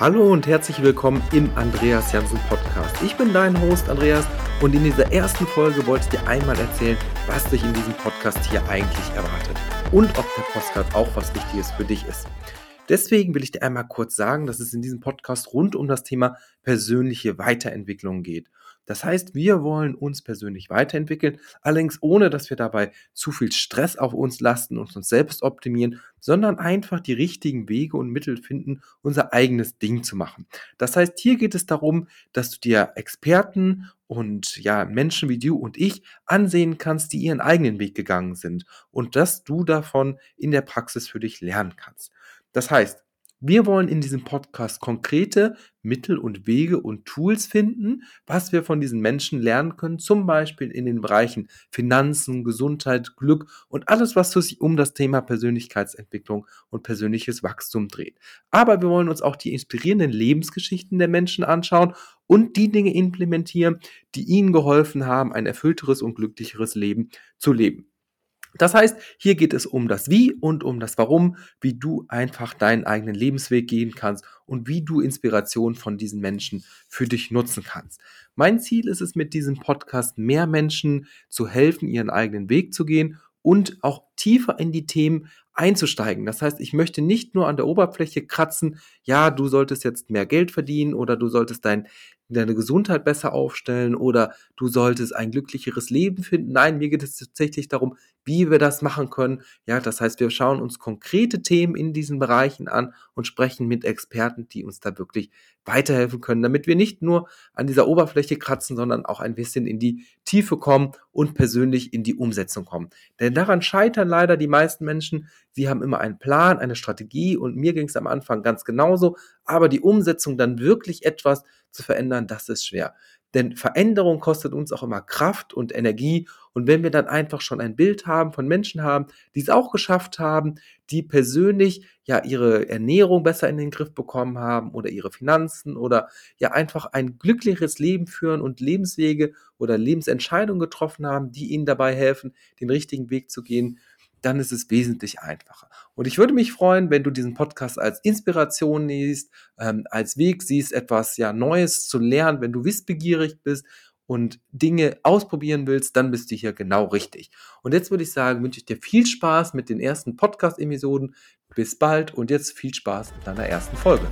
Hallo und herzlich willkommen im Andreas Janssen Podcast. Ich bin dein Host Andreas und in dieser ersten Folge wollte ich dir einmal erzählen, was dich in diesem Podcast hier eigentlich erwartet und ob der Podcast auch was Wichtiges für dich ist. Deswegen will ich dir einmal kurz sagen, dass es in diesem Podcast rund um das Thema persönliche Weiterentwicklung geht. Das heißt, wir wollen uns persönlich weiterentwickeln, allerdings ohne, dass wir dabei zu viel Stress auf uns lasten und uns selbst optimieren, sondern einfach die richtigen Wege und Mittel finden, unser eigenes Ding zu machen. Das heißt, hier geht es darum, dass du dir Experten und ja, Menschen wie du und ich ansehen kannst, die ihren eigenen Weg gegangen sind und dass du davon in der Praxis für dich lernen kannst. Das heißt, wir wollen in diesem Podcast konkrete Mittel und Wege und Tools finden, was wir von diesen Menschen lernen können, zum Beispiel in den Bereichen Finanzen, Gesundheit, Glück und alles, was sich um das Thema Persönlichkeitsentwicklung und persönliches Wachstum dreht. Aber wir wollen uns auch die inspirierenden Lebensgeschichten der Menschen anschauen und die Dinge implementieren, die ihnen geholfen haben, ein erfüllteres und glücklicheres Leben zu leben. Das heißt, hier geht es um das Wie und um das Warum, wie du einfach deinen eigenen Lebensweg gehen kannst und wie du Inspiration von diesen Menschen für dich nutzen kannst. Mein Ziel ist es mit diesem Podcast, mehr Menschen zu helfen, ihren eigenen Weg zu gehen und auch tiefer in die Themen einzusteigen. Das heißt, ich möchte nicht nur an der Oberfläche kratzen, ja, du solltest jetzt mehr Geld verdienen oder du solltest dein deine Gesundheit besser aufstellen oder du solltest ein glücklicheres Leben finden. Nein, mir geht es tatsächlich darum, wie wir das machen können. Ja, das heißt, wir schauen uns konkrete Themen in diesen Bereichen an und sprechen mit Experten, die uns da wirklich weiterhelfen können, damit wir nicht nur an dieser Oberfläche kratzen, sondern auch ein bisschen in die Tiefe kommen und persönlich in die Umsetzung kommen. Denn daran scheitern leider die meisten Menschen. Sie haben immer einen Plan, eine Strategie und mir ging es am Anfang ganz genauso, aber die Umsetzung dann wirklich etwas zu verändern, das ist schwer. Denn Veränderung kostet uns auch immer Kraft und Energie. Und wenn wir dann einfach schon ein Bild haben von Menschen haben, die es auch geschafft haben, die persönlich ja ihre Ernährung besser in den Griff bekommen haben oder ihre Finanzen oder ja einfach ein glücklicheres Leben führen und Lebenswege oder Lebensentscheidungen getroffen haben, die ihnen dabei helfen, den richtigen Weg zu gehen, dann ist es wesentlich einfacher. Und ich würde mich freuen, wenn du diesen Podcast als Inspiration liest, ähm, als Weg siehst, etwas ja Neues zu lernen, wenn du wissbegierig bist und Dinge ausprobieren willst, dann bist du hier genau richtig. Und jetzt würde ich sagen, wünsche ich dir viel Spaß mit den ersten Podcast-Episoden. Bis bald und jetzt viel Spaß mit deiner ersten Folge.